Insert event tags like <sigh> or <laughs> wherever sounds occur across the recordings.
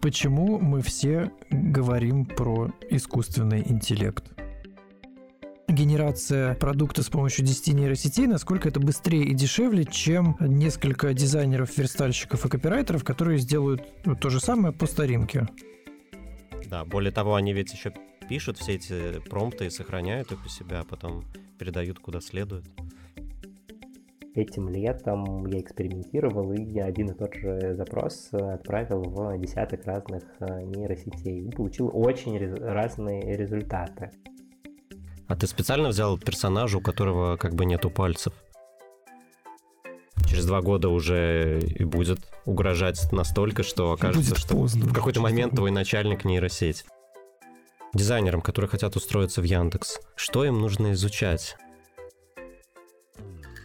Почему мы все говорим про искусственный интеллект? генерация продукта с помощью 10 нейросетей, насколько это быстрее и дешевле, чем несколько дизайнеров, верстальщиков и копирайтеров, которые сделают то же самое по старинке. Да, более того, они ведь еще пишут все эти промпты и сохраняют их у себя, а потом передают куда следует. Этим летом я экспериментировал и один и тот же запрос отправил в десяток разных э, нейросетей и получил очень разные результаты. А ты специально взял персонажа, у которого как бы нету пальцев? Через два года уже и будет угрожать настолько, что окажется, будет что поздно. в какой-то момент твой начальник нейросеть. Дизайнерам, которые хотят устроиться в Яндекс, что им нужно изучать?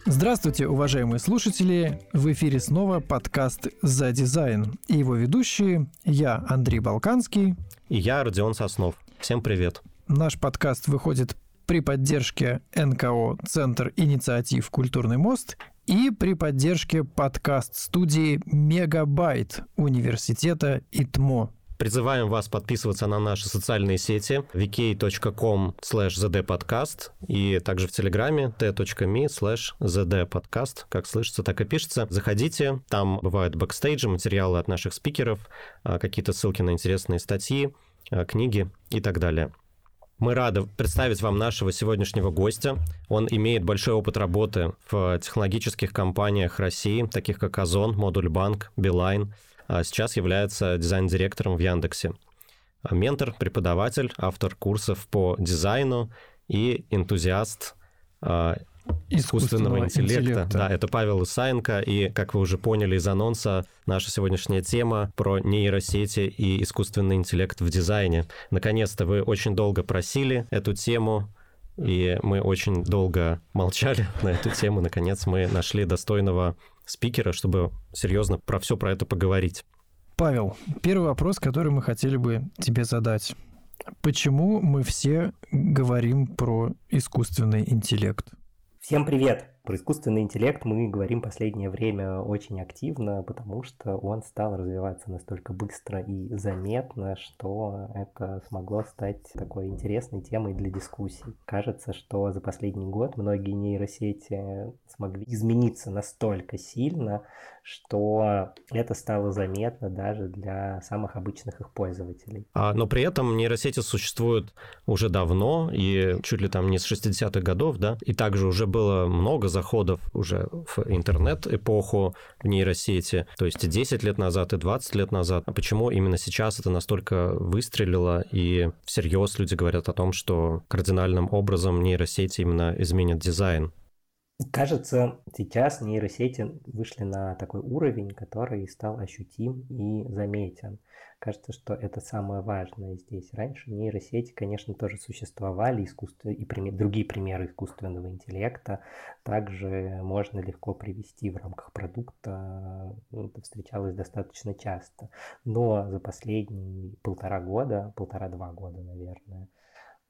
Здравствуйте, уважаемые слушатели! В эфире снова подкаст «За дизайн» и его ведущие я, Андрей Балканский. И я, Родион Соснов. Всем привет! Наш подкаст выходит при поддержке НКО «Центр инициатив Культурный мост» и при поддержке подкаст-студии «Мегабайт» Университета ИТМО. Призываем вас подписываться на наши социальные сети vk.com slash zdpodcast и также в Телеграме t.me slash zdpodcast. Как слышится, так и пишется. Заходите, там бывают бэкстейджи, материалы от наших спикеров, а, какие-то ссылки на интересные статьи, а, книги и так далее. Мы рады представить вам нашего сегодняшнего гостя. Он имеет большой опыт работы в технологических компаниях России, таких как Озон, Модульбанк, Билайн. А сейчас является дизайн-директором в Яндексе. Ментор, преподаватель, автор курсов по дизайну и энтузиаст а, искусственного, интеллекта. интеллекта. Да, это Павел Исаенко, и, как вы уже поняли из анонса, наша сегодняшняя тема про нейросети и искусственный интеллект в дизайне. Наконец-то вы очень долго просили эту тему, и мы очень долго молчали <laughs> на эту тему. Наконец мы нашли достойного спикера, чтобы серьезно про все про это поговорить. Павел, первый вопрос, который мы хотели бы тебе задать. Почему мы все говорим про искусственный интеллект? Всем привет! Про искусственный интеллект мы говорим последнее время очень активно, потому что он стал развиваться настолько быстро и заметно, что это смогло стать такой интересной темой для дискуссий. Кажется, что за последний год многие нейросети смогли измениться настолько сильно, что это стало заметно даже для самых обычных их пользователей. А, но при этом нейросети существуют уже давно, и чуть ли там не с 60-х годов, да, и также уже было много заходов уже в интернет-эпоху в нейросети, то есть и 10 лет назад, и 20 лет назад. А почему именно сейчас это настолько выстрелило, и всерьез люди говорят о том, что кардинальным образом нейросети именно изменят дизайн? Кажется, сейчас нейросети вышли на такой уровень, который стал ощутим и заметен. Кажется, что это самое важное здесь. Раньше нейросети, конечно, тоже существовали, искусство... и пример... другие примеры искусственного интеллекта также можно легко привести в рамках продукта. Ну, это встречалось достаточно часто. Но за последние полтора года, полтора-два года, наверное,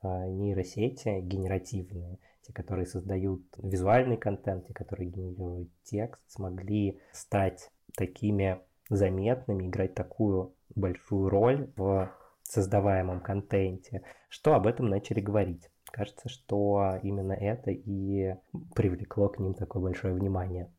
а, нейросети генеративные – те, которые создают визуальный контент, те, которые генерируют текст, смогли стать такими заметными, играть такую большую роль в создаваемом контенте, что об этом начали говорить. Кажется, что именно это и привлекло к ним такое большое внимание.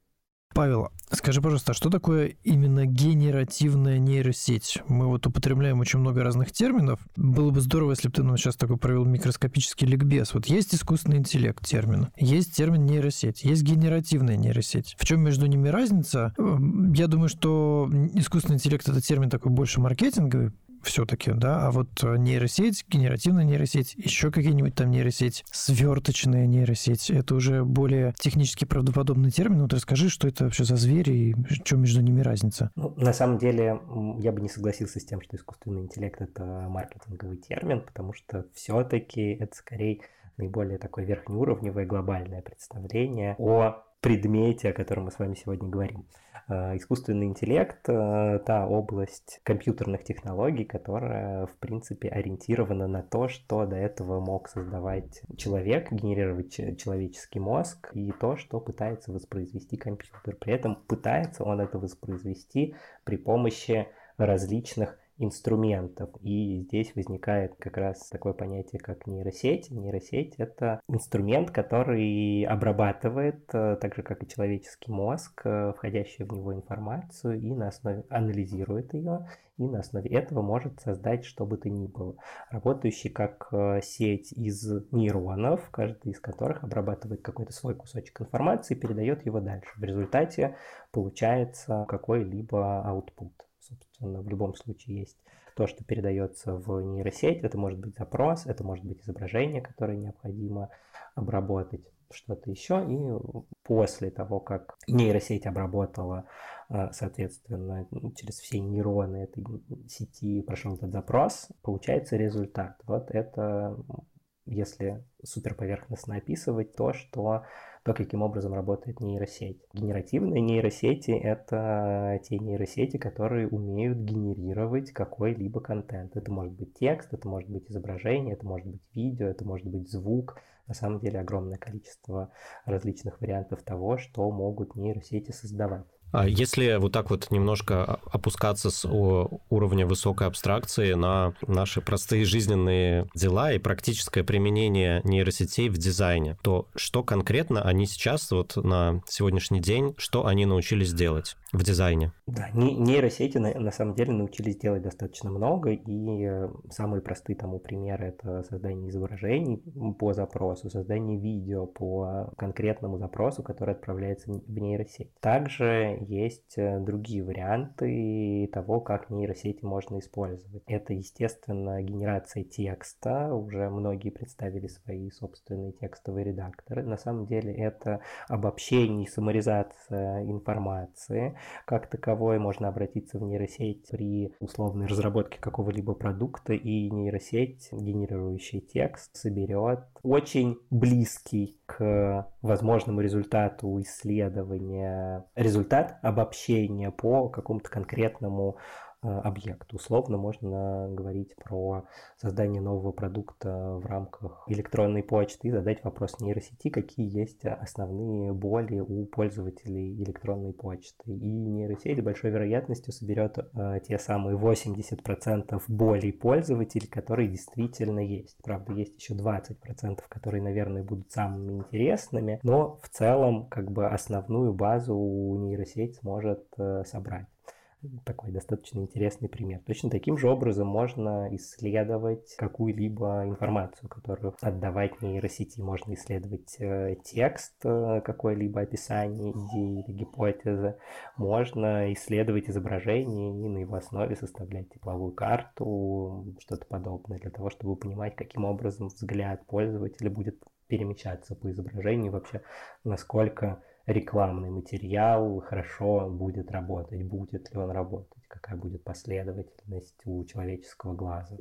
Павел, скажи, пожалуйста, а что такое именно генеративная нейросеть? Мы вот употребляем очень много разных терминов. Было бы здорово, если бы ты нам сейчас такой провел микроскопический ликбез. Вот есть искусственный интеллект термин, есть термин нейросеть, есть генеративная нейросеть. В чем между ними разница? Я думаю, что искусственный интеллект это термин такой больше маркетинговый, все-таки, да, а вот э, нейросеть, генеративная нейросеть, еще какие-нибудь там нейросеть, сверточная нейросеть, это уже более технически правдоподобный термин. Вот расскажи, что это вообще за звери и что между ними разница? Ну, на самом деле, я бы не согласился с тем, что искусственный интеллект это маркетинговый термин, потому что все-таки это скорее наиболее такое верхнеуровневое глобальное представление о предмете, о котором мы с вами сегодня говорим. Э, искусственный интеллект э, – та область компьютерных технологий, которая, в принципе, ориентирована на то, что до этого мог создавать человек, генерировать человеческий мозг, и то, что пытается воспроизвести компьютер. При этом пытается он это воспроизвести при помощи различных инструментов. И здесь возникает как раз такое понятие, как нейросеть. Нейросеть — это инструмент, который обрабатывает, э, так же как и человеческий мозг, э, входящую в него информацию и на основе анализирует ее и на основе этого может создать что бы то ни было. Работающий как э, сеть из нейронов, каждый из которых обрабатывает какой-то свой кусочек информации и передает его дальше. В результате получается какой-либо output. Собственно, в любом случае есть то, что передается в нейросеть. Это может быть запрос, это может быть изображение, которое необходимо обработать, что-то еще. И после того, как нейросеть обработала, э, соответственно, через все нейроны этой сети прошел этот запрос, получается результат. Вот это, если суперповерхностно описывать, то, что то, каким образом работает нейросеть. Генеративные нейросети — это те нейросети, которые умеют генерировать какой-либо контент. Это может быть текст, это может быть изображение, это может быть видео, это может быть звук. На самом деле огромное количество различных вариантов того, что могут нейросети создавать. А если вот так вот немножко опускаться с уровня высокой абстракции на наши простые жизненные дела и практическое применение нейросетей в дизайне, то что конкретно они сейчас вот на сегодняшний день, что они научились делать? в дизайне. Да, нейросети на, на самом деле научились делать достаточно много, и э, самые простые тому примеры это создание изображений по запросу, создание видео по конкретному запросу, который отправляется в нейросеть. Также есть э, другие варианты того, как нейросети можно использовать. Это, естественно, генерация текста. Уже многие представили свои собственные текстовые редакторы. На самом деле это обобщение и саморизация информации, как таковой. Можно обратиться в нейросеть при условной разработке какого-либо продукта, и нейросеть, генерирующий текст, соберет очень близкий к возможному результату исследования результат обобщения по какому-то конкретному объект. Условно можно говорить про создание нового продукта в рамках электронной почты и задать вопрос нейросети, какие есть основные боли у пользователей электронной почты. И нейросеть с большой вероятностью соберет э, те самые 80% болей пользователей, которые действительно есть. Правда, есть еще 20%, которые, наверное, будут самыми интересными, но в целом как бы основную базу нейросеть сможет э, собрать такой достаточно интересный пример. Точно таким же образом можно исследовать какую-либо информацию, которую отдавать нейросети. Можно исследовать э, текст, э, какое-либо описание идеи или гипотезы. Можно исследовать изображение и на его основе составлять тепловую карту, что-то подобное, для того, чтобы понимать, каким образом взгляд пользователя будет перемещаться по изображению, вообще насколько рекламный материал хорошо будет работать, будет ли он работать, какая будет последовательность у человеческого глаза.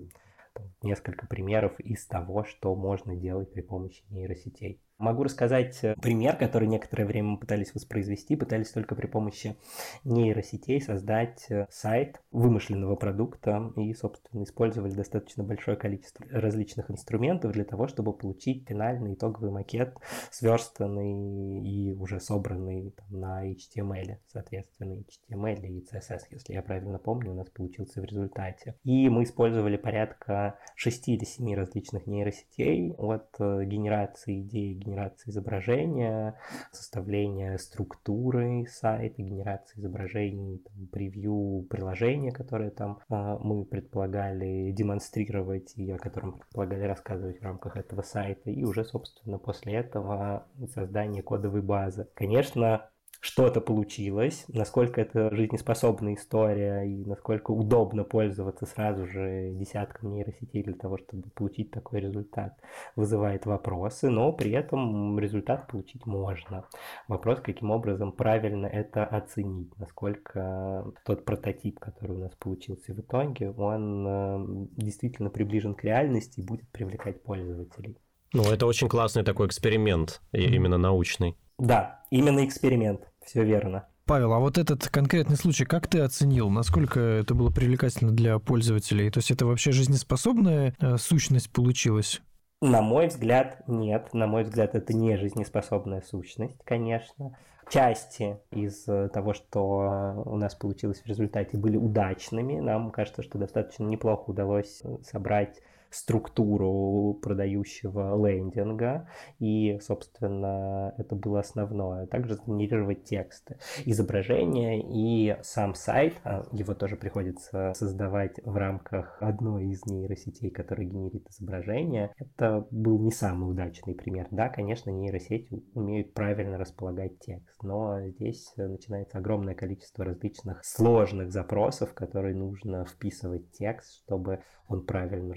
Несколько примеров из того, что можно делать при помощи нейросетей. Могу рассказать э, пример, который некоторое время мы пытались воспроизвести, пытались только при помощи нейросетей создать э, сайт вымышленного продукта и, собственно, использовали достаточно большое количество различных инструментов для того, чтобы получить финальный итоговый макет, сверстанный и уже собранный там, на HTML, соответственно, HTML и CSS, если я правильно помню, у нас получился в результате. И мы использовали порядка 6 или 7 различных нейросетей от э, генерации идей генерации изображения, составления структуры сайта, генерации изображений, там, превью приложения, которое там э, мы предполагали демонстрировать и о котором предполагали рассказывать в рамках этого сайта, и уже, собственно, после этого создание кодовой базы. Конечно, что-то получилось, насколько это жизнеспособная история и насколько удобно пользоваться сразу же десятком нейросетей для того, чтобы получить такой результат, вызывает вопросы, но при этом результат получить можно. Вопрос, каким образом правильно это оценить, насколько тот прототип, который у нас получился в итоге, он э, действительно приближен к реальности и будет привлекать пользователей. Ну, это очень классный такой эксперимент, именно научный. Да, именно эксперимент. Все верно. Павел, а вот этот конкретный случай, как ты оценил, насколько это было привлекательно для пользователей? То есть это вообще жизнеспособная э, сущность получилась? На мой взгляд, нет. На мой взгляд, это не жизнеспособная сущность, конечно. части из того, что у нас получилось в результате, были удачными. Нам кажется, что достаточно неплохо удалось собрать структуру продающего лендинга, и, собственно, это было основное. Также генерировать тексты, изображения и сам сайт, а его тоже приходится создавать в рамках одной из нейросетей, которая генерит изображение. Это был не самый удачный пример. Да, конечно, нейросети умеют правильно располагать текст, но здесь начинается огромное количество различных сложных запросов, которые нужно вписывать в текст, чтобы он правильно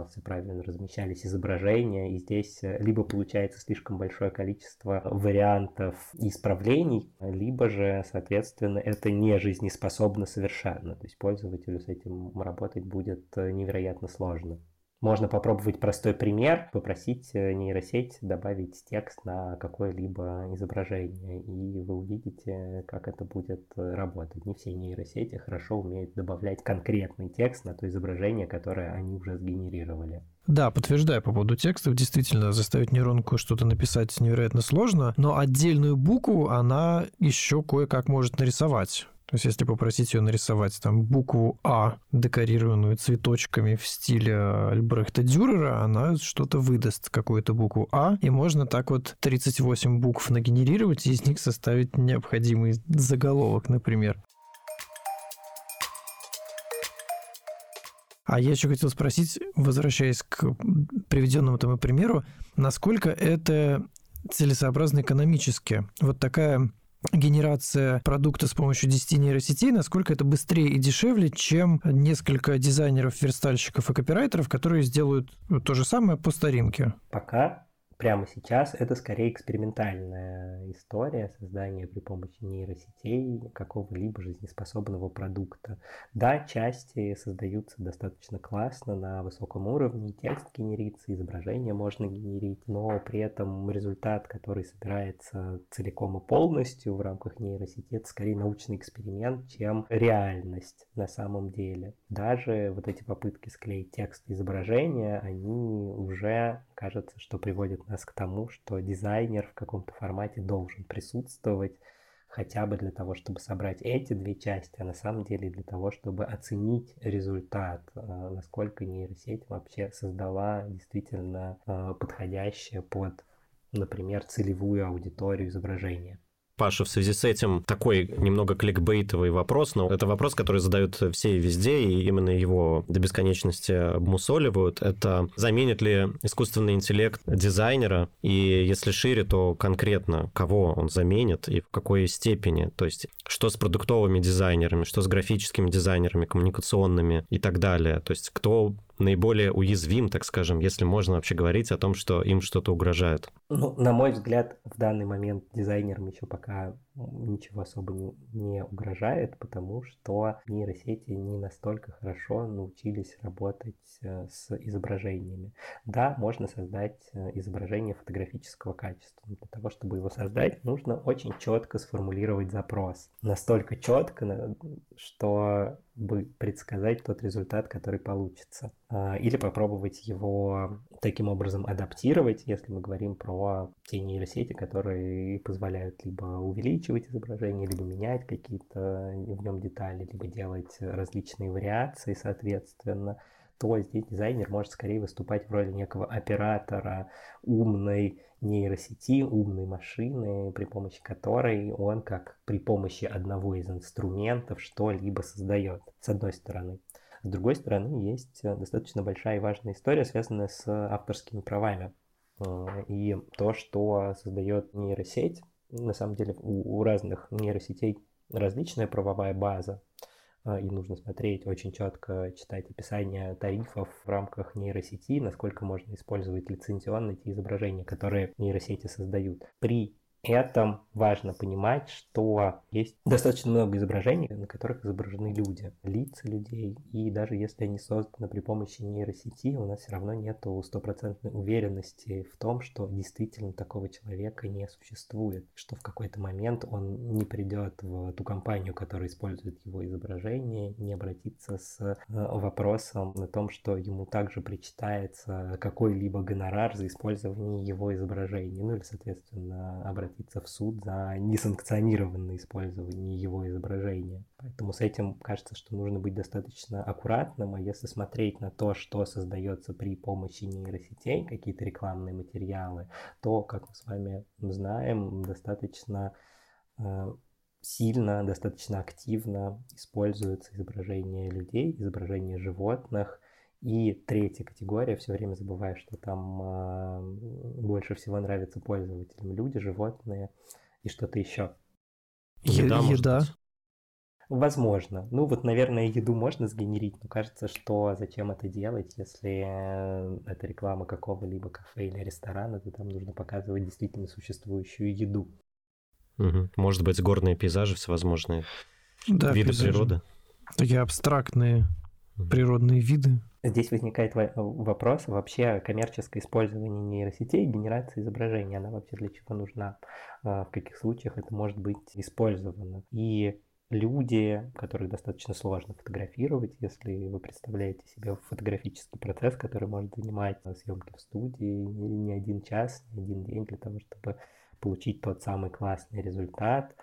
размещался, правильно размещались изображения, и здесь э, либо получается слишком большое количество вариантов исправлений, либо же, соответственно, это не жизнеспособно совершенно, то есть пользователю с этим работать будет э, невероятно сложно. Можно попробовать простой пример, попросить э, нейросеть добавить текст на какое-либо изображение, и вы увидите, как это будет э, работать. Не все нейросети хорошо умеют добавлять конкретный текст на то изображение, которое они уже сгенерировали. Да, подтверждаю по поводу текстов. Действительно, заставить нейронку что-то написать невероятно сложно, но отдельную букву она еще кое-как может нарисовать. То есть, если попросить ее нарисовать там букву А, декорированную цветочками в стиле Альбрехта Дюрера, она что-то выдаст, какую-то букву А, и можно так вот 38 букв нагенерировать и из них составить необходимый заголовок, например. А я еще хотел спросить, возвращаясь к приведенному тому примеру, насколько это целесообразно экономически? Вот такая генерация продукта с помощью 10 нейросетей, насколько это быстрее и дешевле, чем несколько дизайнеров, верстальщиков и копирайтеров, которые сделают то же самое по старинке? Пока прямо сейчас это скорее экспериментальная история создания при помощи нейросетей какого-либо жизнеспособного продукта. Да, части создаются достаточно классно на высоком уровне, текст генерится, изображение можно генерить, но при этом результат, который собирается целиком и полностью в рамках нейросети, это скорее научный эксперимент, чем реальность на самом деле. Даже вот эти попытки склеить текст и изображение, они уже кажется, что приводит нас к тому, что дизайнер в каком-то формате должен присутствовать хотя бы для того, чтобы собрать эти две части, а на самом деле для того, чтобы оценить результат, а, насколько нейросеть вообще создала действительно а, подходящее под, например, целевую аудиторию изображения. Паша, в связи с этим такой немного кликбейтовый вопрос, но это вопрос, который задают все и везде, и именно его до бесконечности обмусоливают. Это заменит ли искусственный интеллект дизайнера, и если шире, то конкретно кого он заменит и в какой степени? То есть что с продуктовыми дизайнерами, что с графическими дизайнерами, коммуникационными и так далее? То есть кто наиболее уязвим, так скажем, если можно вообще говорить о том, что им что-то угрожает? Ну, на мой взгляд, в данный момент дизайнерам еще пока ничего особо не, не угрожает, потому что нейросети не настолько хорошо научились работать э, с изображениями. Да, можно создать э, изображение фотографического качества. Для того, чтобы его создать, нужно очень четко сформулировать запрос. Настолько четко, что бы предсказать тот результат, который получится. А, или попробовать его таким образом адаптировать, если мы говорим про те нейросети, которые позволяют либо увеличивать изображение, либо менять какие-то в нем детали, либо делать различные вариации, соответственно то здесь дизайнер может скорее выступать в роли некого оператора умной нейросети, умной машины, при помощи которой он как при помощи одного из инструментов что-либо создает, с одной стороны. С другой стороны, есть достаточно большая и важная история, связанная с авторскими правами. Э, и то, что создает нейросеть, на самом деле у, у разных нейросетей различная правовая база, а, и нужно смотреть очень четко, читать описание тарифов в рамках нейросети, насколько можно использовать лицензионные те изображения, которые нейросети создают. При этом важно понимать, что есть достаточно много изображений, на которых изображены люди, лица людей. И даже если они созданы при помощи нейросети, у нас все равно нет стопроцентной уверенности в том, что действительно такого человека не существует, что в какой-то момент он не придет в ту компанию, которая использует его изображение, не обратится с э, вопросом на том, что ему также причитается какой-либо гонорар за использование его изображения, ну или, соответственно, обратиться обратиться в суд за несанкционированное использование его изображения. Поэтому с этим кажется, что нужно быть достаточно аккуратным, а если смотреть на то, что создается при помощи нейросетей, какие-то рекламные материалы, то, как мы с вами знаем, достаточно э, сильно, достаточно активно используются изображения людей, изображения животных. И третья категория, все время забываю, что там э, больше всего нравится пользователям люди, животные и что-то еще. Еда, еда. Возможно. Ну вот, наверное, еду можно сгенерить, но кажется, что зачем это делать, если это реклама какого-либо кафе или ресторана, то там нужно показывать действительно существующую еду. Угу. Может быть, горные пейзажи всевозможные, да, виды пейзажи. природы. Такие абстрактные природные виды. Здесь возникает вопрос вообще коммерческое использование нейросетей, генерация изображения, она вообще для чего нужна, а, в каких случаях это может быть использовано. И люди, которых достаточно сложно фотографировать, если вы представляете себе фотографический процесс, который может занимать съемки в студии не один час, не один день для того, чтобы получить тот самый классный результат,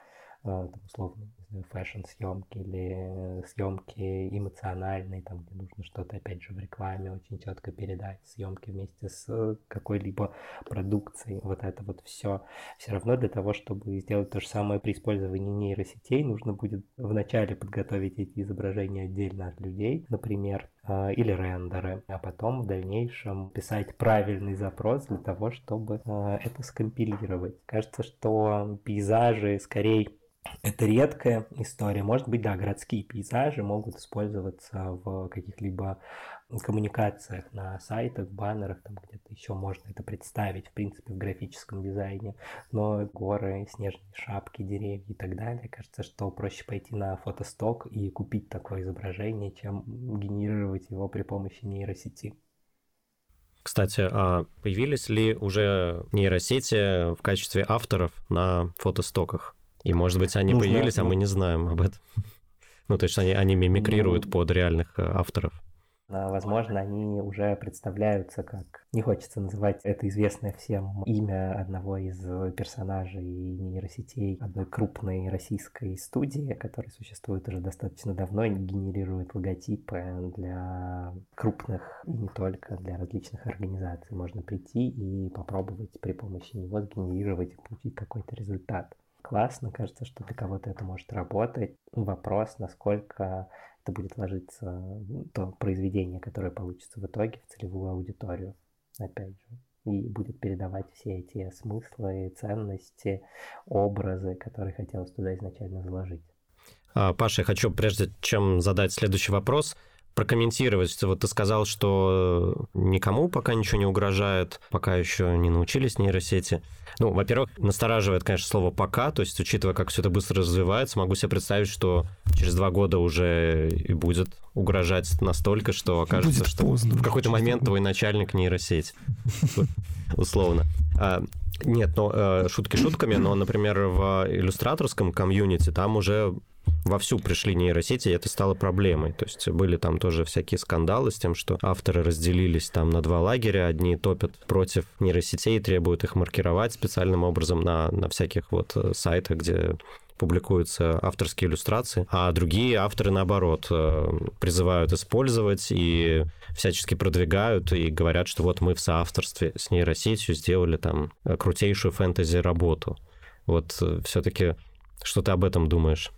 а, там, условно, фэшн-съемки или съемки эмоциональные, там, где нужно что-то, опять же, в рекламе очень четко передать, съемки вместе с какой-либо продукцией, вот это вот все. Все равно для того, чтобы сделать то же самое при использовании нейросетей, нужно будет вначале подготовить эти изображения отдельно от людей, например, а, или рендеры, а потом в дальнейшем писать правильный запрос для того, чтобы это скомпилировать. Кажется, что пейзажи скорее это редкая история. Может быть, да, городские пейзажи могут использоваться в каких-либо коммуникациях на сайтах, баннерах, там где-то еще можно это представить, в принципе, в графическом дизайне. Но горы, снежные шапки, деревья и так далее, кажется, что проще пойти на фотосток и купить такое изображение, чем генерировать его при помощи нейросети. Кстати, а появились ли уже нейросети в качестве авторов на фотостоках? И, может быть, они Нужно, появились, а мы не знаем об этом. <laughs> Ну, то есть они, они мимикрируют ну, под реальных э, авторов. Возможно, они уже представляются как... Не хочется называть это известное всем имя одного из персонажей нейросетей одной крупной российской студии, которая существует уже достаточно давно и генерирует логотипы для крупных и не только для различных организаций. Можно прийти и попробовать при помощи него сгенерировать и получить какой-то результат классно, кажется, что для кого-то это может работать. Вопрос, насколько это будет ложиться, то произведение, которое получится в итоге в целевую аудиторию, опять же и будет передавать все эти смыслы, ценности, образы, которые хотелось туда изначально заложить. А, Паша, я хочу, прежде чем задать следующий вопрос, прокомментировать. Вот ты сказал, что никому пока ничего не угрожает, пока еще не научились нейросети. Ну, во-первых, настораживает, конечно, слово «пока», то есть, учитывая, как все это быстро развивается, могу себе представить, что через два года уже и будет угрожать настолько, что окажется, будет что поздно, в какой-то момент твой начальник нейросеть, условно. А, нет, но э, шутки шутками, но, например, в иллюстраторском комьюнити там уже вовсю пришли нейросети, и это стало проблемой. То есть были там тоже всякие скандалы с тем, что авторы разделились там на два лагеря. Одни топят против нейросетей, требуют их маркировать специальным образом на, на всяких вот э, сайтах, где публикуются авторские иллюстрации, а другие авторы, наоборот, э, призывают использовать и всячески продвигают и говорят, что вот мы в соавторстве с нейросетью сделали там крутейшую фэнтези-работу. Вот э, все-таки что ты об этом думаешь?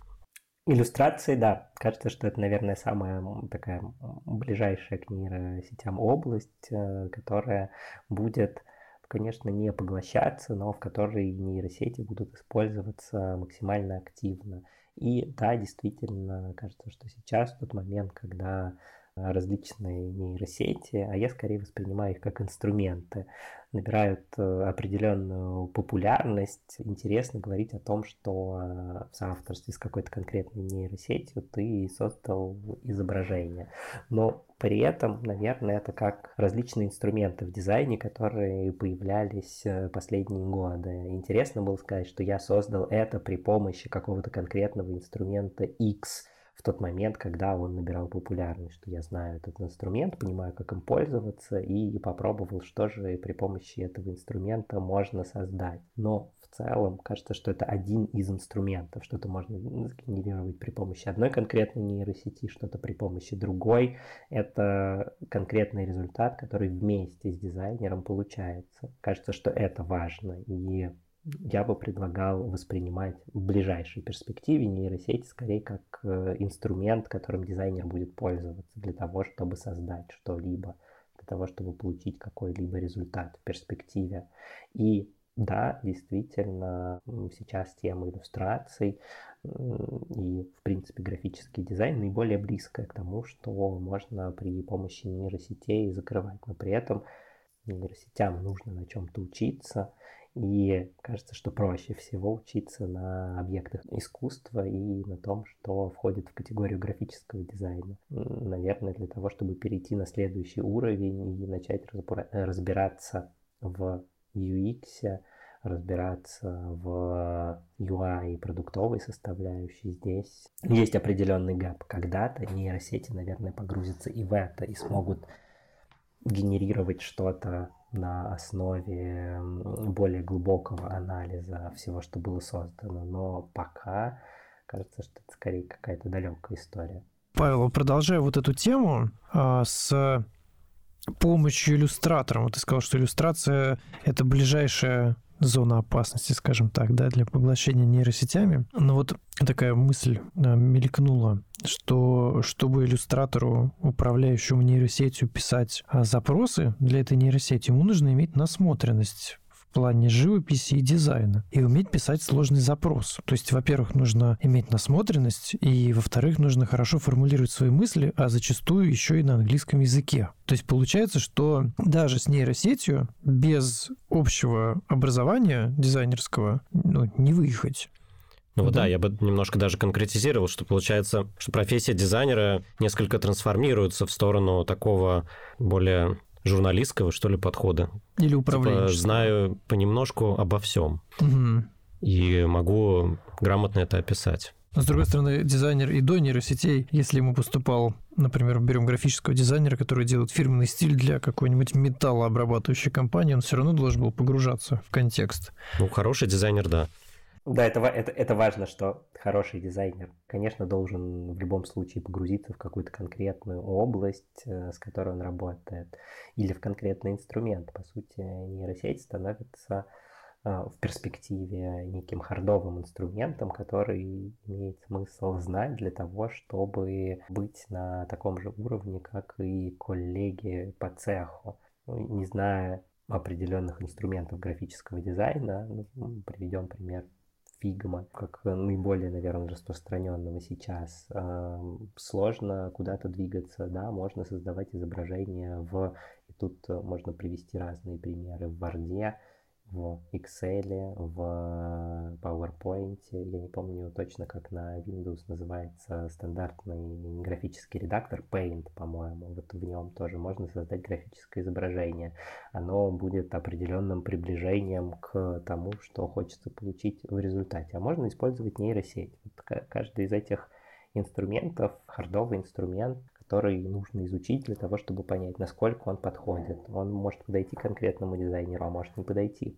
Иллюстрации, да. Кажется, что это, наверное, самая такая ближайшая к нейросетям область, э, которая будет, конечно, не поглощаться, но в которой нейросети будут использоваться максимально активно. И да, действительно, кажется, что сейчас тот момент, когда различные нейросети, а я скорее воспринимаю их как инструменты, набирают э, определенную популярность. Интересно говорить о том, что э, в соавторстве с какой-то конкретной нейросетью ты создал изображение. Но при этом, наверное, это как различные инструменты в дизайне, которые появлялись э, последние годы. Интересно было сказать, что я создал это при помощи какого-то конкретного инструмента X – в тот момент, когда он набирал популярность, что я знаю этот инструмент, понимаю, как им пользоваться, и попробовал, что же при помощи этого инструмента можно создать. Но в целом. Кажется, что это один из инструментов. Что-то можно сгенерировать при помощи одной конкретной нейросети, что-то при помощи другой. Это конкретный результат, который вместе с дизайнером получается. Кажется, что это важно. И я бы предлагал воспринимать в ближайшей перспективе нейросети скорее как э, инструмент, которым дизайнер будет пользоваться для того, чтобы создать что-либо, для того, чтобы получить какой-либо результат в перспективе. И да, действительно, сейчас тема иллюстраций и, в принципе, графический дизайн наиболее близкая к тому, что можно при помощи нейросетей закрывать. Но при этом нейросетям нужно на чем-то учиться, и кажется, что проще всего учиться на объектах искусства и на том, что входит в категорию графического дизайна. Наверное, для того, чтобы перейти на следующий уровень и начать разбираться в UX, разбираться в UI продуктовой составляющей здесь. Есть определенный гэп. Когда-то нейросети, наверное, погрузятся и в это, и смогут генерировать что-то на основе более глубокого анализа всего, что было создано. Но пока кажется, что это скорее какая-то далекая история. Павел, продолжая вот эту тему а, с помощью иллюстратора. Вот ты сказал, что иллюстрация — это ближайшая зона опасности, скажем так, да, для поглощения нейросетями. Но вот такая мысль да, мелькнула, что чтобы иллюстратору, управляющему нейросетью, писать а, запросы для этой нейросети, ему нужно иметь насмотренность в плане живописи и дизайна и уметь писать сложный запрос. То есть, во-первых, нужно иметь насмотренность, и, во-вторых, нужно хорошо формулировать свои мысли, а зачастую еще и на английском языке. То есть получается, что даже с нейросетью без общего образования дизайнерского ну, не выехать. Ну вот да. да, я бы немножко даже конкретизировал, что получается, что профессия дизайнера несколько трансформируется в сторону такого более журналистского, что ли, подхода. Или управленческого. Типа, знаю понемножку обо всем. Угу. И могу грамотно это описать. Но, с другой стороны, дизайнер и до нейросетей, если ему поступал, например, берем графического дизайнера, который делает фирменный стиль для какой-нибудь металлообрабатывающей компании, он все равно должен был погружаться в контекст. Ну, хороший дизайнер, да. Да, это, это, это важно, что хороший дизайнер, конечно, должен в любом случае погрузиться в какую-то конкретную область, э, с которой он работает, или в конкретный инструмент. По сути, нейросеть становится э, в перспективе неким хардовым инструментом, который имеет смысл знать для того, чтобы быть на таком же уровне, как и коллеги по цеху. Ну, не зная определенных инструментов графического дизайна, ну, приведем пример Figma, как наиболее, наверное, распространенного сейчас. Сложно куда-то двигаться, да, можно создавать изображения в... И тут можно привести разные примеры в Word, в Excel, в PowerPoint. Я не помню точно, как на Windows называется стандартный графический редактор Paint, по-моему. Вот в нем тоже можно создать графическое изображение. Оно будет определенным приближением к тому, что хочется получить в результате. А можно использовать нейросеть. Вот каждый из этих инструментов, хардовый инструмент, который нужно изучить для того, чтобы понять, насколько он подходит. Он может подойти конкретному дизайнеру, а может не подойти.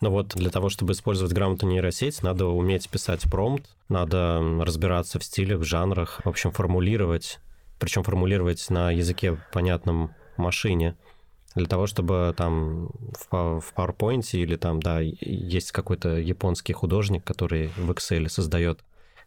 Но вот для того, чтобы использовать грамотную нейросеть, надо уметь писать промпт, надо разбираться в стилях, в жанрах, в общем, формулировать, причем формулировать на языке понятном машине, для того, чтобы там в, в PowerPoint или там, да, есть какой-то японский художник, который в Excel создает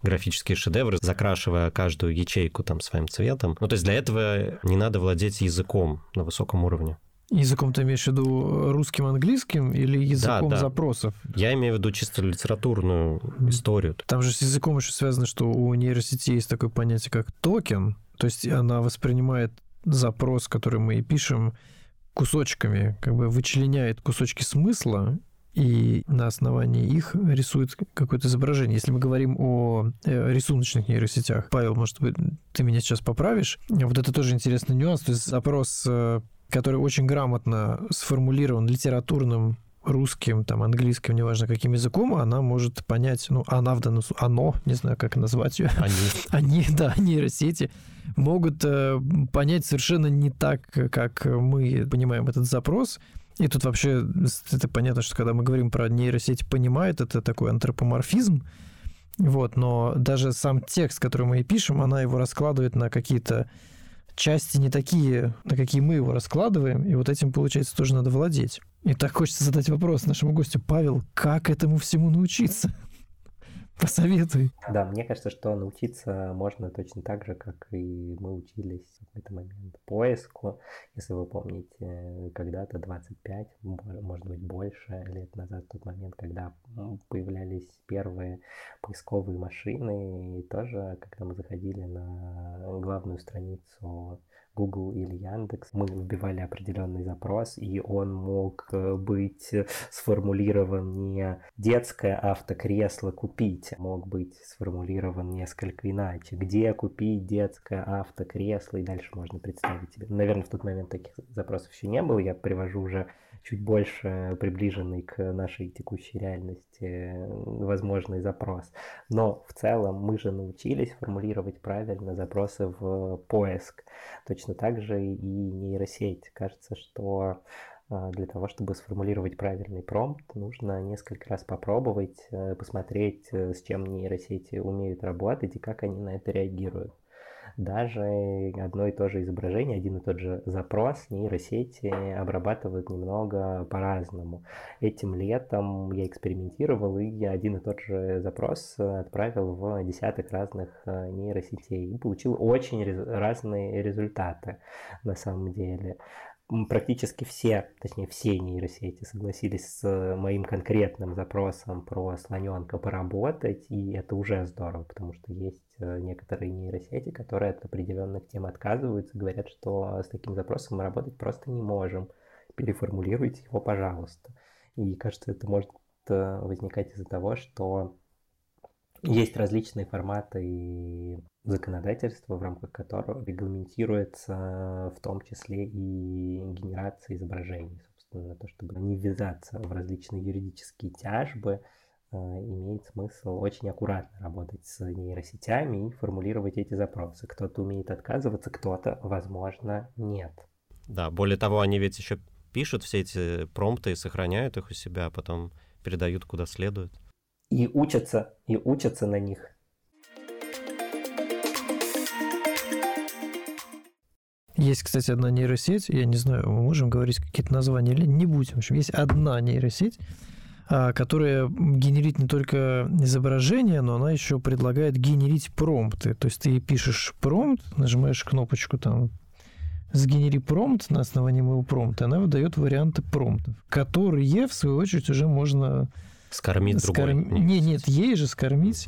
графические шедевры, закрашивая каждую ячейку там своим цветом. Ну, то есть для этого не надо владеть языком на высоком уровне. Языком ты имеешь в виду русским, английским или языком да, да. запросов? Я имею в виду чисто литературную историю. Там же с языком еще связано, что у нейросети есть такое понятие, как токен. То есть она воспринимает запрос, который мы пишем, кусочками, как бы вычленяет кусочки смысла и на основании их рисует какое-то изображение. Если мы говорим о э, рисуночных нейросетях, Павел, может быть, ты меня сейчас поправишь. Вот это тоже интересный нюанс. То есть запрос, э, который очень грамотно сформулирован литературным русским, там, английским, неважно каким языком, она может понять, ну, она в данном случае, оно, не знаю, как назвать ее. Они. <laughs> Они, да, нейросети могут э, понять совершенно не так, как мы понимаем этот запрос, И тут вообще это понятно, что когда мы говорим про нейросеть понимает, это такой антропоморфизм, вот, но даже сам текст, который мы и пишем, она его раскладывает на какие-то части не такие, на какие мы его раскладываем, и вот этим, получается, тоже надо владеть. И так хочется задать вопрос нашему гостю, Павел, как этому всему научиться? Посоветуй. Да, мне кажется, что научиться можно точно так же, как и мы учились в какой-то момент поиску. Если вы помните, когда-то 25, может быть больше лет назад, в тот момент, когда появлялись первые поисковые машины, и тоже, когда мы заходили на главную страницу Google или Яндекс, мы вбивали определенный запрос, и он мог э, быть сформулирован не детское автокресло купить, а мог быть сформулирован несколько иначе. Где купить детское автокресло, и дальше можно представить себе. Наверное, в тот момент таких запросов еще не было, я привожу уже чуть больше приближенный к нашей текущей реальности возможный запрос. Но в целом мы же научились формулировать правильно запросы в поиск. Точно так же и нейросеть. Кажется, что а, для того, чтобы сформулировать правильный промпт, нужно несколько раз попробовать, э, посмотреть, э, с чем нейросети умеют работать и как они на это реагируют даже одно и то же изображение, один и тот же запрос нейросети обрабатывают немного по-разному. Этим летом я экспериментировал и один и тот же запрос отправил в десяток разных э, нейросетей и получил очень разные результаты на самом деле практически все, точнее все нейросети согласились с моим конкретным запросом про слоненка поработать, и это уже здорово, потому что есть некоторые нейросети, которые от определенных тем отказываются, говорят, что с таким запросом мы работать просто не можем, переформулируйте его, пожалуйста. И кажется, это может э, возникать из-за того, что есть различные форматы и законодательства, в рамках которого регламентируется в том числе и генерация изображений, собственно, то, чтобы не ввязаться в различные юридические тяжбы, э, имеет смысл очень аккуратно работать с нейросетями и формулировать эти запросы. Кто-то умеет отказываться, кто-то, возможно, нет. Да, более того, они ведь еще пишут все эти промпты и сохраняют их у себя, а потом передают куда следует и учатся, и учатся на них. Есть, кстати, одна нейросеть, я не знаю, мы можем говорить какие-то названия или не будем. В общем, есть одна нейросеть, а, которая генерит не только изображение, но она еще предлагает генерить промпты. То есть ты пишешь промпт, нажимаешь кнопочку там сгенери промпт на основании моего промпта, она выдает варианты промптов, которые, в свою очередь, уже можно Скормить другой. Скорм... Нет, нет, ей же скормить.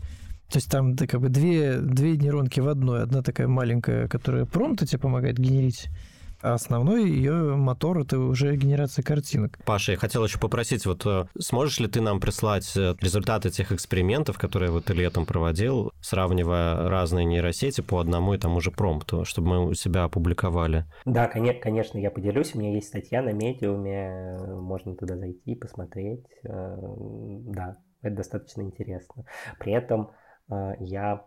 То есть там да, как бы две, две нейронки в одной. Одна такая маленькая, которая промпты тебе помогает генерить а основной ее мотор это уже генерация картинок. Паша, я хотел еще попросить, вот э, сможешь ли ты нам прислать э, результаты тех экспериментов, которые вот ты летом проводил, сравнивая разные нейросети по одному и тому же промпту, чтобы мы у себя опубликовали? Да, конечно, я поделюсь. У меня есть статья на медиуме, можно туда зайти, и посмотреть. Э, да, это достаточно интересно. При этом я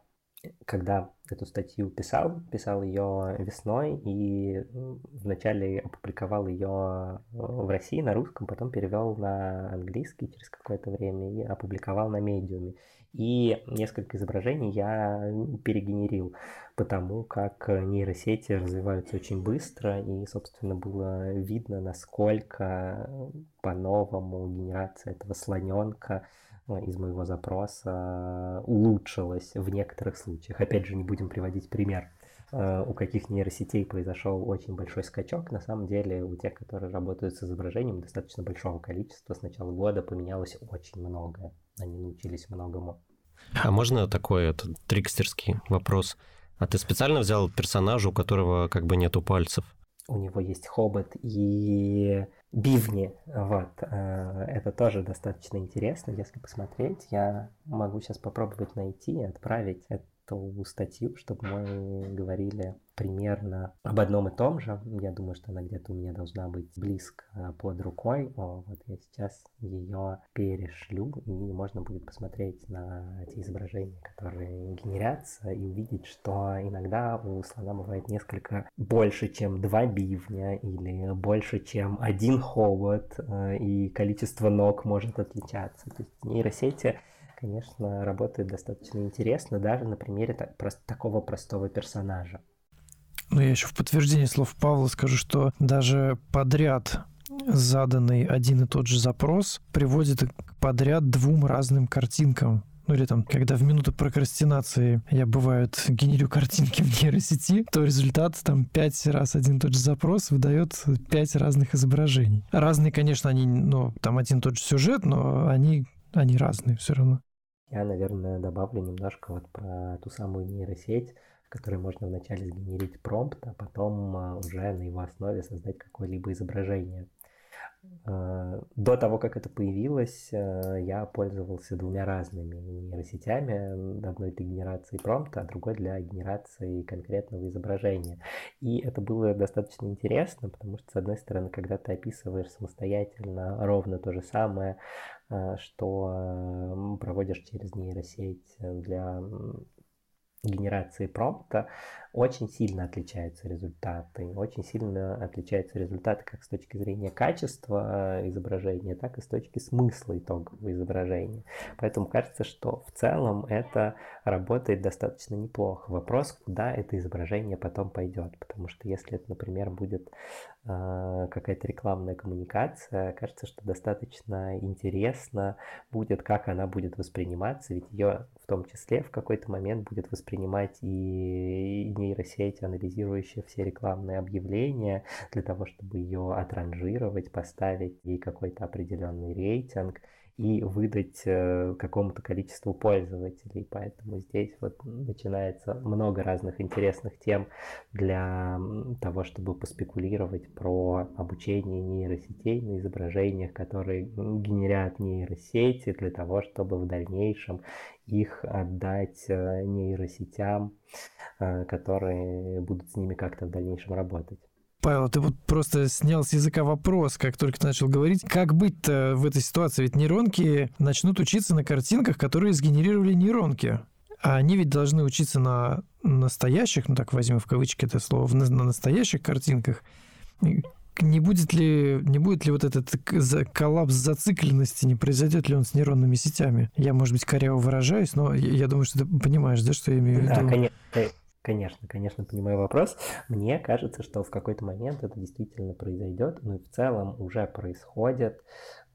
когда эту статью писал, писал ее весной и вначале опубликовал ее в России на русском, потом перевел на английский через какое-то время и опубликовал на медиуме. И несколько изображений я перегенерил, потому как нейросети развиваются очень быстро, и, собственно, было видно, насколько по-новому генерация этого слоненка из моего запроса улучшилось в некоторых случаях. Опять же, не будем приводить пример, э, у каких нейросетей произошел очень большой скачок. На самом деле, у тех, которые работают с изображением, достаточно большого количества с начала года поменялось очень многое. Они научились многому. А можно такой это, трикстерский вопрос? А ты специально взял персонажа, у которого как бы нету пальцев? У него есть хобот и бивни. Вот. Э, это тоже достаточно интересно, если посмотреть. Я могу сейчас попробовать найти и отправить. Это эту статью, чтобы мы говорили примерно об одном и том же. Я думаю, что она где-то у меня должна быть близко под рукой. О, вот я сейчас ее перешлю, и можно будет посмотреть на эти изображения, которые генерятся, и увидеть, что иногда у слона бывает несколько больше, чем два бивня, или больше, чем один хобот, э, и количество ног может отличаться. То есть нейросети конечно, работают достаточно интересно, даже на примере так, просто такого простого персонажа. Ну, я еще в подтверждение слов Павла скажу, что даже подряд заданный один и тот же запрос приводит подряд двум разным картинкам. Ну или там, когда в минуту прокрастинации я, бывает, генерю картинки в нейросети, то результат там пять раз один и тот же запрос выдает пять разных изображений. Разные, конечно, они, ну, там один и тот же сюжет, но они, они разные все равно. Я, наверное, добавлю немножко вот про ту самую нейросеть, в которой можно вначале сгенерить промпт, а потом а, уже на его основе создать какое-либо изображение. А, до того, как это появилось, а, я пользовался двумя разными нейросетями. Одной для генерации промпта, а другой для генерации конкретного изображения. И это было достаточно интересно, потому что, с одной стороны, когда ты описываешь самостоятельно ровно то же самое, что проводишь через нейросеть для генерации промпта, очень сильно отличаются результаты. Очень сильно отличаются результаты как с точки зрения качества э, изображения, так и с точки смысла итогового изображения. Поэтому кажется, что в целом это работает достаточно неплохо. Вопрос, куда это изображение потом пойдет. Потому что если это, например, будет э, какая-то рекламная коммуникация, кажется, что достаточно интересно будет, как она будет восприниматься, ведь ее в том числе в какой-то момент будет воспринимать и нейросеть, анализирующая все рекламные объявления, для того, чтобы ее отранжировать, поставить ей какой-то определенный рейтинг и выдать э, какому-то количеству пользователей. Поэтому здесь вот начинается много разных интересных тем для того, чтобы поспекулировать про обучение нейросетей на изображениях, которые генерят нейросети для того, чтобы в дальнейшем их отдать э, нейросетям, э, которые будут с ними как-то в дальнейшем работать. Павел, ты вот просто снял с языка вопрос, как только начал говорить. Как быть-то в этой ситуации? Ведь нейронки начнут учиться на картинках, которые сгенерировали нейронки. А они ведь должны учиться на настоящих, ну так возьмем в кавычки это слово, на настоящих картинках. Не будет ли, не будет ли вот этот коллапс зацикленности, не произойдет ли он с нейронными сетями? Я, может быть, коряво выражаюсь, но я думаю, что ты понимаешь, да, что я имею в виду? Да, конечно. Конечно, конечно, понимаю вопрос. Мне кажется, что в какой-то момент это действительно произойдет, ну и в целом уже происходит.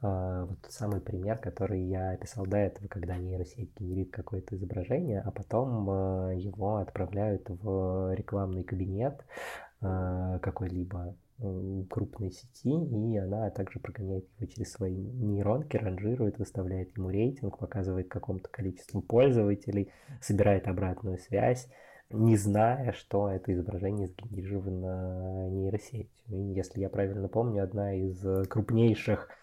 Э, вот тот самый пример, который я описал до этого, когда нейросеть генерит какое-то изображение, а потом э, его отправляют в рекламный кабинет э, какой-либо крупной сети, и она также прогоняет его через свои нейронки, ранжирует, выставляет ему рейтинг, показывает какому-то количеству пользователей, собирает обратную связь не зная, что это изображение сгенерировано нейросетью. И если я правильно помню, одна из крупнейших Э,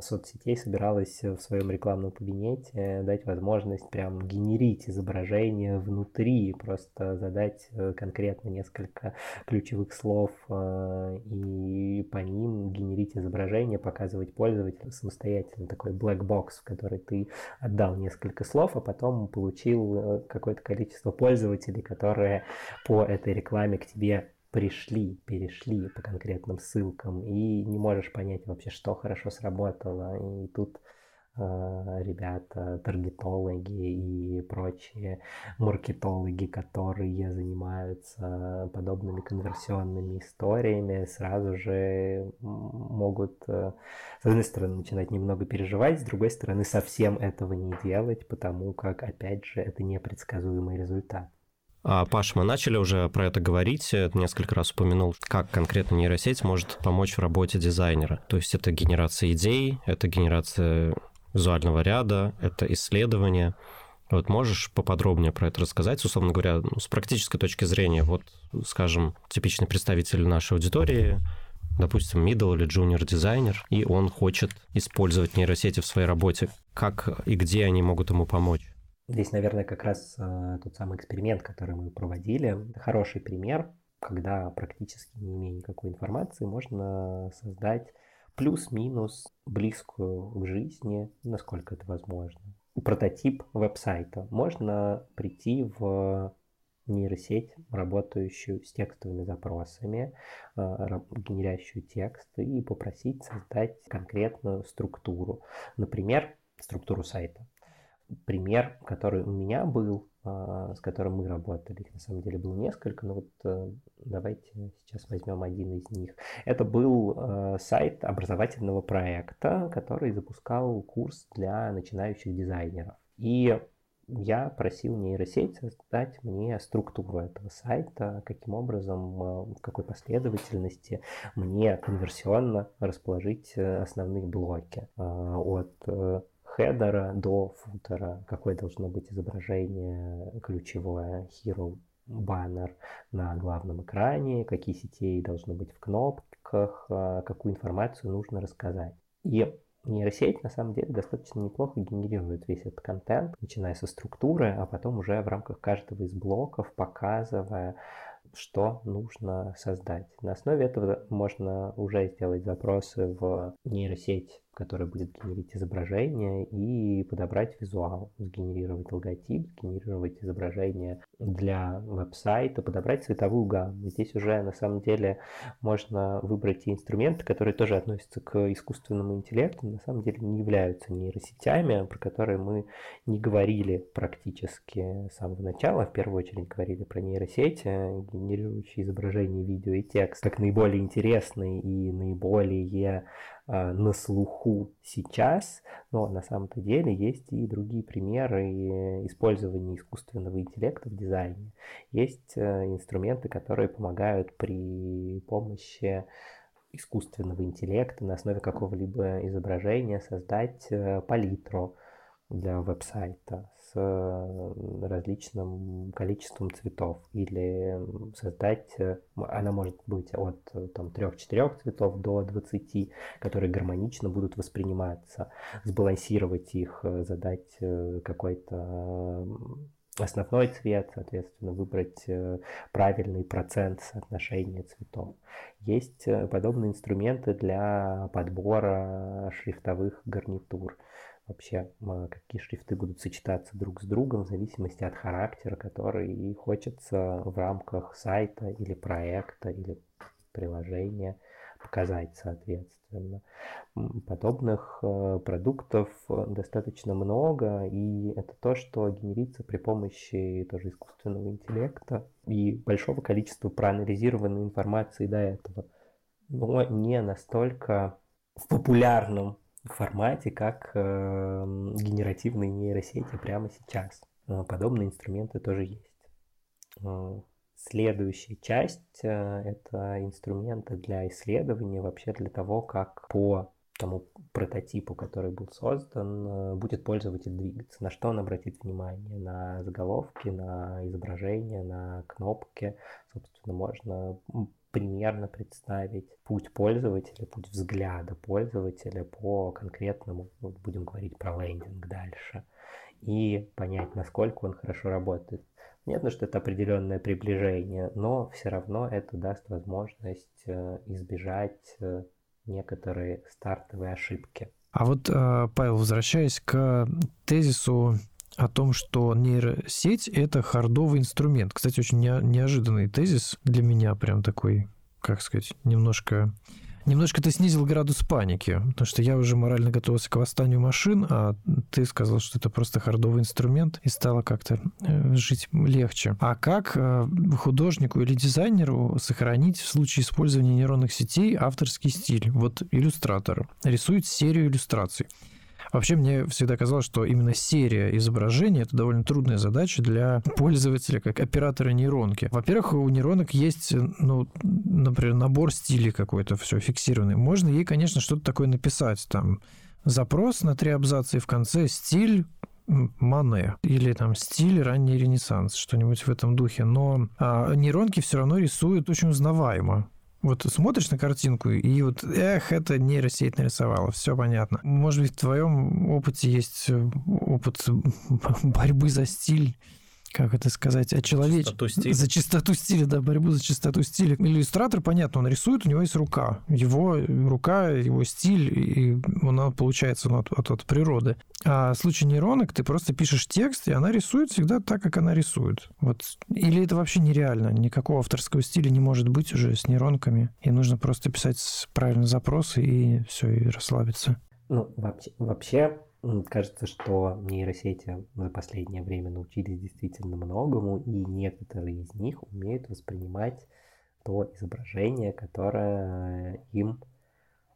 соцсетей собиралась в своем рекламном кабинете дать возможность прям генерить изображение внутри, просто задать э, конкретно несколько ключевых слов э, и по ним генерить изображение, показывать пользователю самостоятельно такой black box, в который ты отдал несколько слов, а потом получил какое-то количество пользователей, которые по этой рекламе к тебе пришли, перешли по конкретным ссылкам, и не можешь понять вообще, что хорошо сработало. И тут э, ребята, таргетологи и прочие маркетологи, которые занимаются подобными конверсионными историями, сразу же могут, э, с одной стороны, начинать немного переживать, с другой стороны, совсем этого не делать, потому как, опять же, это непредсказуемый результат. А, Паш, мы начали уже про это говорить, несколько раз упомянул, как конкретно нейросеть может помочь в работе дизайнера. То есть это генерация идей, это генерация визуального ряда, это исследование. Вот можешь поподробнее про это рассказать, условно говоря, ну, с практической точки зрения, вот, скажем, типичный представитель нашей аудитории, допустим, middle или junior дизайнер, и он хочет использовать нейросети в своей работе. Как и где они могут ему помочь? Здесь, наверное, как раз э, тот самый эксперимент, который мы проводили, хороший пример, когда практически не имея никакой информации, можно создать плюс-минус близкую к жизни, насколько это возможно, прототип веб-сайта. Можно прийти в нейросеть, работающую с текстовыми запросами, а, генерящую тексты и попросить создать конкретную структуру. Например, структуру сайта. Пример, который у меня был, а, с которым мы работали, их на самом деле было несколько, но вот э, давайте сейчас возьмем один из них. Это был э, сайт образовательного проекта, который запускал курс для начинающих дизайнеров. И я просил нейросеть создать мне структуру этого сайта, каким образом, э, в какой последовательности мне конверсионно расположить основные блоки от хедера до футера, какое должно быть изображение ключевое, hero баннер на главном экране, какие сетей должно быть в кнопках, какую информацию нужно рассказать. И Нейросеть на самом деле достаточно неплохо генерирует весь этот контент, начиная со структуры, а потом уже в рамках каждого из блоков показывая, что нужно создать. На основе этого можно уже сделать запросы в нейросеть который будет генерить изображение и подобрать визуал, сгенерировать логотип, сгенерировать изображение для веб-сайта, подобрать цветовую гамму. Здесь уже на самом деле можно выбрать те инструменты, которые тоже относятся к искусственному интеллекту, на самом деле не являются нейросетями, про которые мы не говорили практически с самого начала. В первую очередь говорили про нейросети, генерирующие изображение, видео и текст, как наиболее интересные и наиболее на слуху сейчас, но на самом-то деле есть и другие примеры использования искусственного интеллекта в дизайне. Есть э, инструменты, которые помогают при помощи искусственного интеллекта на основе какого-либо изображения создать э, палитру для веб-сайта э, различным количеством цветов или создать, э, она может быть от э, там 3-4 цветов до 20, которые гармонично будут восприниматься, сбалансировать их, задать какой-то основной цвет, соответственно, выбрать правильный процент соотношения цветов. Есть подобные инструменты для подбора шрифтовых гарнитур вообще какие шрифты будут сочетаться друг с другом в зависимости от характера, который и хочется в рамках сайта или проекта или приложения показать соответственно. Подобных э, продуктов достаточно много, и это то, что генерится при помощи тоже искусственного интеллекта и большого количества проанализированной информации до этого, но не настолько в популярном формате, как э, генеративные нейросети прямо сейчас. Э, подобные инструменты тоже есть. Э, следующая часть э, это инструменты для исследования, вообще для того, как по тому прототипу, который был создан, э, будет пользователь двигаться, на что он обратит внимание, на заголовки, на изображения, на кнопки. Собственно, можно примерно представить путь пользователя, путь взгляда пользователя по конкретному, вот будем говорить про лендинг дальше, и понять, насколько он хорошо работает. Понятно, что это определенное приближение, но все равно это даст возможность э, избежать э, некоторые стартовые ошибки. А вот, э, Павел, возвращаясь к тезису о том, что нейросеть – это хардовый инструмент. Кстати, очень неожиданный тезис для меня, прям такой, как сказать, немножко Немножко ты снизил градус паники, потому что я уже морально готовился к восстанию машин, а ты сказал, что это просто хардовый инструмент, и стало как-то э, жить легче. А как э, художнику или дизайнеру сохранить в случае использования нейронных сетей авторский стиль? Вот иллюстратор рисует серию иллюстраций. Вообще, мне всегда казалось, что именно серия изображений – это довольно трудная задача для пользователя, как оператора нейронки. Во-первых, у нейронок есть, ну, например, набор стилей какой-то, все фиксированный. Можно ей, конечно, что-то такое написать, там, запрос на три абзаца и в конце стиль Мане или там стиль ранний ренессанс, что-нибудь в этом духе. Но а, нейронки все равно рисуют очень узнаваемо. Вот смотришь на картинку, и вот, эх, это нейросеть нарисовала, все понятно. Может быть, в твоем опыте есть э, опыт <laughs> борьбы за стиль, как это сказать, о стиля. За чистоту стиля, да, борьбу за чистоту стиля. Иллюстратор, понятно, он рисует, у него есть рука. Его рука, его стиль, и она получается ну, от, от, от природы. А в случае нейронок ты просто пишешь текст, и она рисует всегда так, как она рисует. Вот. Или это вообще нереально? Никакого авторского стиля не может быть уже с нейронками. И нужно просто писать правильно запросы, и все, и расслабиться. Ну, вообще, вообще Кажется, что нейросети за последнее время научились действительно многому, и некоторые из них умеют воспринимать то изображение, которое им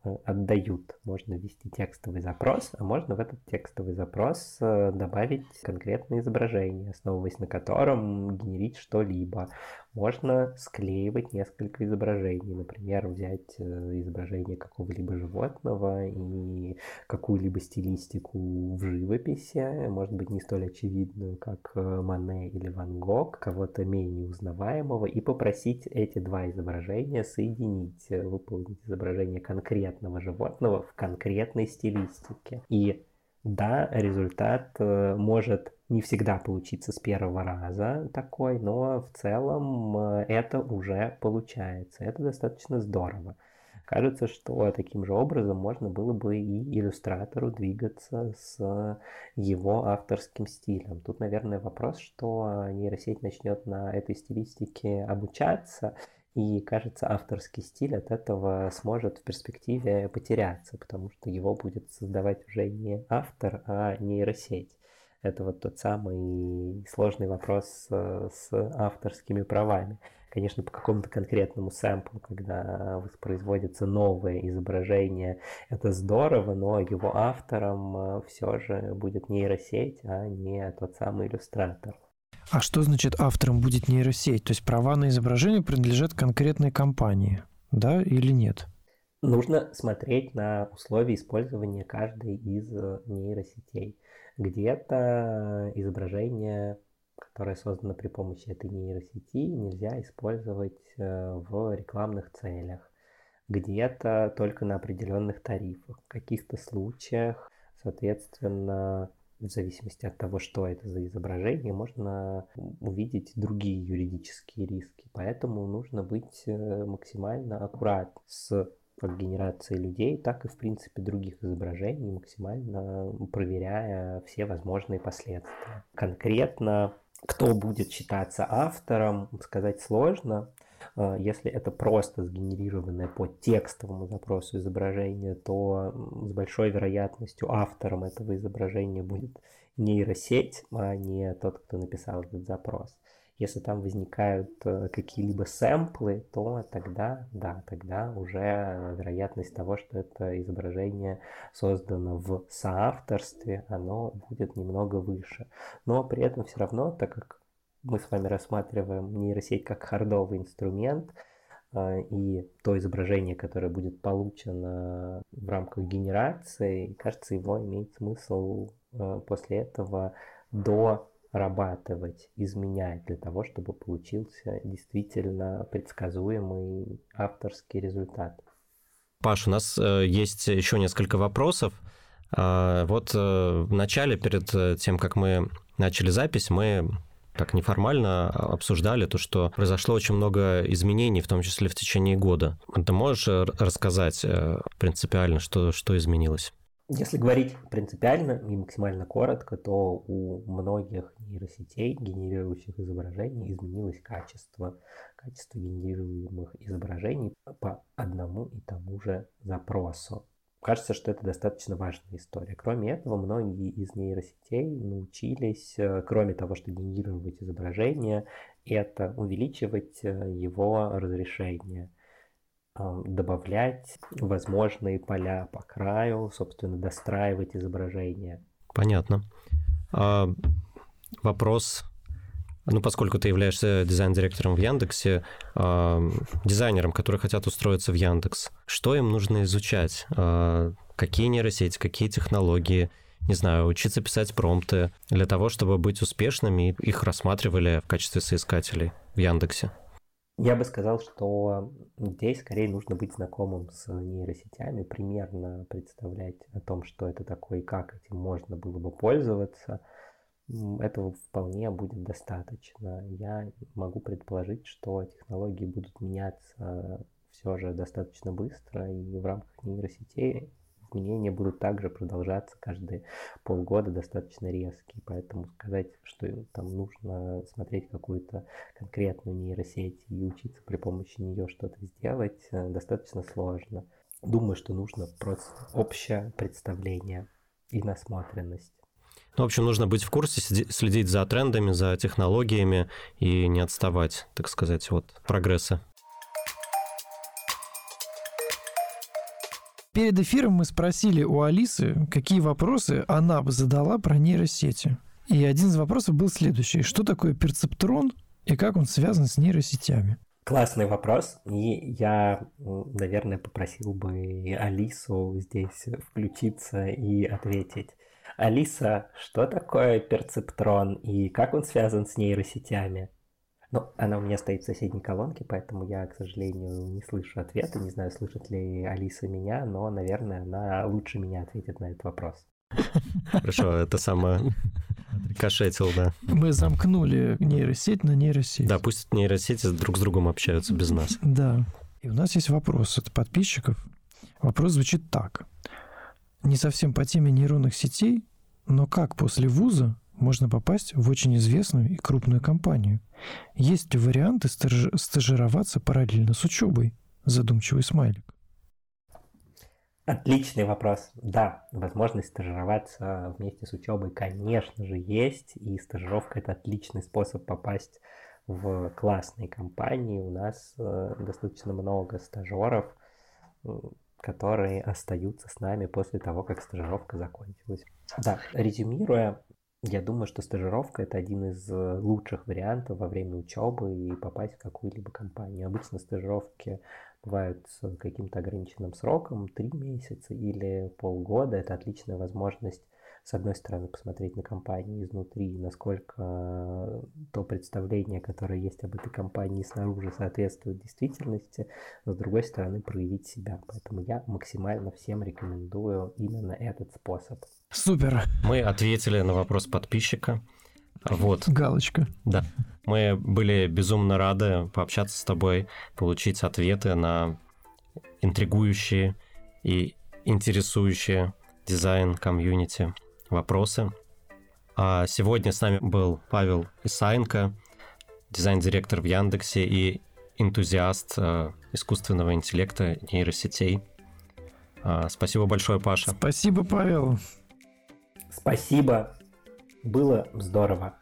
Э, отдают. Можно ввести текстовый запрос, а можно в этот текстовый запрос э, добавить конкретное изображение, основываясь на котором генерить что-либо. Можно склеивать несколько изображений, например, взять э, изображение какого-либо животного и какую-либо стилистику в живописи, может быть, не столь очевидную, как Мане или Ван Гог, кого-то менее узнаваемого, и попросить эти два изображения соединить, выполнить изображение конкретно конкретного животного в конкретной стилистике. И да, результат э, может не всегда получиться с первого раза такой, но в целом э, это уже получается. Это достаточно здорово. Кажется, что таким же образом можно было бы и иллюстратору двигаться с его авторским стилем. Тут, наверное, вопрос, что нейросеть начнет на этой стилистике обучаться, и, кажется, авторский стиль от этого сможет в перспективе потеряться, потому что его будет создавать уже не автор, а нейросеть. Это вот тот самый сложный вопрос э, с авторскими правами. Конечно, по какому-то конкретному сэмплу, когда воспроизводится новое изображение, это здорово, но его автором э, все же будет нейросеть, а не тот самый иллюстратор. А что значит автором будет нейросеть? То есть права на изображение принадлежат конкретной компании, да или нет? Нужно смотреть на условия использования каждой из э, нейросетей. Где-то изображение, которое создано при помощи этой нейросети, нельзя использовать э, в рекламных целях. Где-то только на определенных тарифах. В каких-то случаях, соответственно, в зависимости от того, что это за изображение, можно увидеть другие юридические риски. Поэтому нужно быть э, максимально аккуратным с как генерацией людей, так и, в принципе, других изображений, максимально проверяя все возможные последствия. Конкретно, кто будет считаться автором, сказать сложно. А, если это просто сгенерированное по текстовому запросу изображение, то с большой вероятностью автором этого изображения будет нейросеть, а не тот, кто написал этот запрос. Если там возникают э, какие-либо сэмплы, то тогда, да, тогда уже вероятность того, что это изображение создано в соавторстве, оно будет немного выше. Но при этом все равно, так как мы с вами рассматриваем нейросеть как хардовый инструмент, а, и то изображение, которое будет получено в рамках генерации, кажется, его имеет смысл а, после этого дорабатывать, изменять для того, чтобы получился действительно предсказуемый авторский результат. Паш, у нас э, есть еще несколько вопросов. А, вот э, в начале, перед э, тем, как мы начали запись, мы так неформально обсуждали то, что произошло очень много изменений, в том числе в течение года. Ты можешь э, рассказать э, принципиально, что, что изменилось? Если говорить принципиально и максимально коротко, то у многих нейросетей, генерирующих изображений, изменилось качество. Качество генерируемых изображений по одному и тому же запросу. Кажется, что это достаточно важная история. Кроме этого, многие из нейросетей научились, э, кроме того, что генерировать изображение, это увеличивать э, его разрешение, добавлять возможные поля по краю, собственно, достраивать изображение. Понятно. А, вопрос ну, поскольку ты являешься дизайн-директором в Яндексе, э, дизайнерам, которые хотят устроиться в Яндекс, что им нужно изучать? Э, какие нейросети, какие технологии? Не знаю, учиться писать промпты для того, чтобы быть успешными и их рассматривали в качестве соискателей в Яндексе? Я бы сказал, что здесь скорее нужно быть знакомым с нейросетями, примерно представлять о том, что это такое и как этим можно было бы пользоваться. Этого вполне будет достаточно. Я могу предположить, что технологии будут меняться все же достаточно быстро, и в рамках нейросетей изменения будут также продолжаться каждые полгода достаточно резкие, поэтому сказать, что там нужно смотреть какую-то конкретную нейросеть и учиться при помощи нее что-то сделать, э, достаточно сложно. Думаю, что нужно просто общее представление и насмотренность. Ну, в общем, нужно быть в курсе, следить за трендами, за технологиями и не отставать, так сказать, от прогресса. Перед эфиром мы спросили у Алисы, какие вопросы она бы задала про нейросети. И один из вопросов был следующий. Что такое перцептрон и как он связан с нейросетями? Классный вопрос. И я, наверное, попросил бы Алису здесь включиться и ответить. Алиса, что такое перцептрон и как он связан с нейросетями? Ну, она у меня стоит в соседней колонке, поэтому я, к сожалению, не слышу ответа. Не знаю, слышит ли Алиса меня, но, наверное, она лучше меня ответит на этот вопрос. Хорошо, это самое кошетил, да. Мы замкнули нейросеть на нейросеть. Да, пусть нейросети друг с другом общаются без нас. Да. И у нас есть вопрос от подписчиков. Вопрос звучит так. Не совсем по теме нейронных сетей, но как после вуза можно попасть в очень известную и крупную компанию. Есть ли варианты стаж... стажироваться параллельно с учебой? Задумчивый смайлик. Отличный вопрос. Да, возможность стажироваться вместе с учебой, конечно же, есть. И стажировка это отличный способ попасть в классные компании. У нас э, достаточно много стажеров, которые остаются с нами после того, как стажировка закончилась. Да, резюмируя, я думаю, что стажировка это один из э, лучших вариантов во время учебы и попасть в какую-либо компанию. Обычно стажировки бывают с каким-то ограниченным сроком, три месяца или полгода. Это отличная возможность с одной стороны, посмотреть на компанию изнутри, насколько э, то представление, которое есть об этой компании снаружи, соответствует действительности, с другой стороны, проявить себя. Поэтому я максимально всем рекомендую именно этот способ. Супер. Мы ответили на вопрос подписчика. Вот. Галочка. Да. Мы были безумно рады пообщаться с тобой, получить ответы на интригующие и интересующие дизайн комьюнити вопросы. А сегодня с нами был Павел Исаенко, дизайн-директор в Яндексе и энтузиаст э, искусственного интеллекта нейросетей. Э, спасибо большое, Паша. Спасибо, Павел. Спасибо. Было здорово.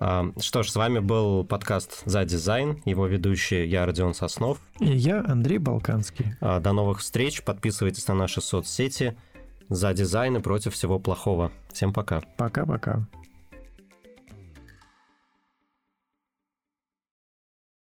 А, что ж, с вами был подкаст «За дизайн», его ведущий я, Родион Соснов. И я, Андрей Балканский. А, до новых встреч, подписывайтесь на наши соцсети – за дизайн и против всего плохого. Всем пока. Пока-пока.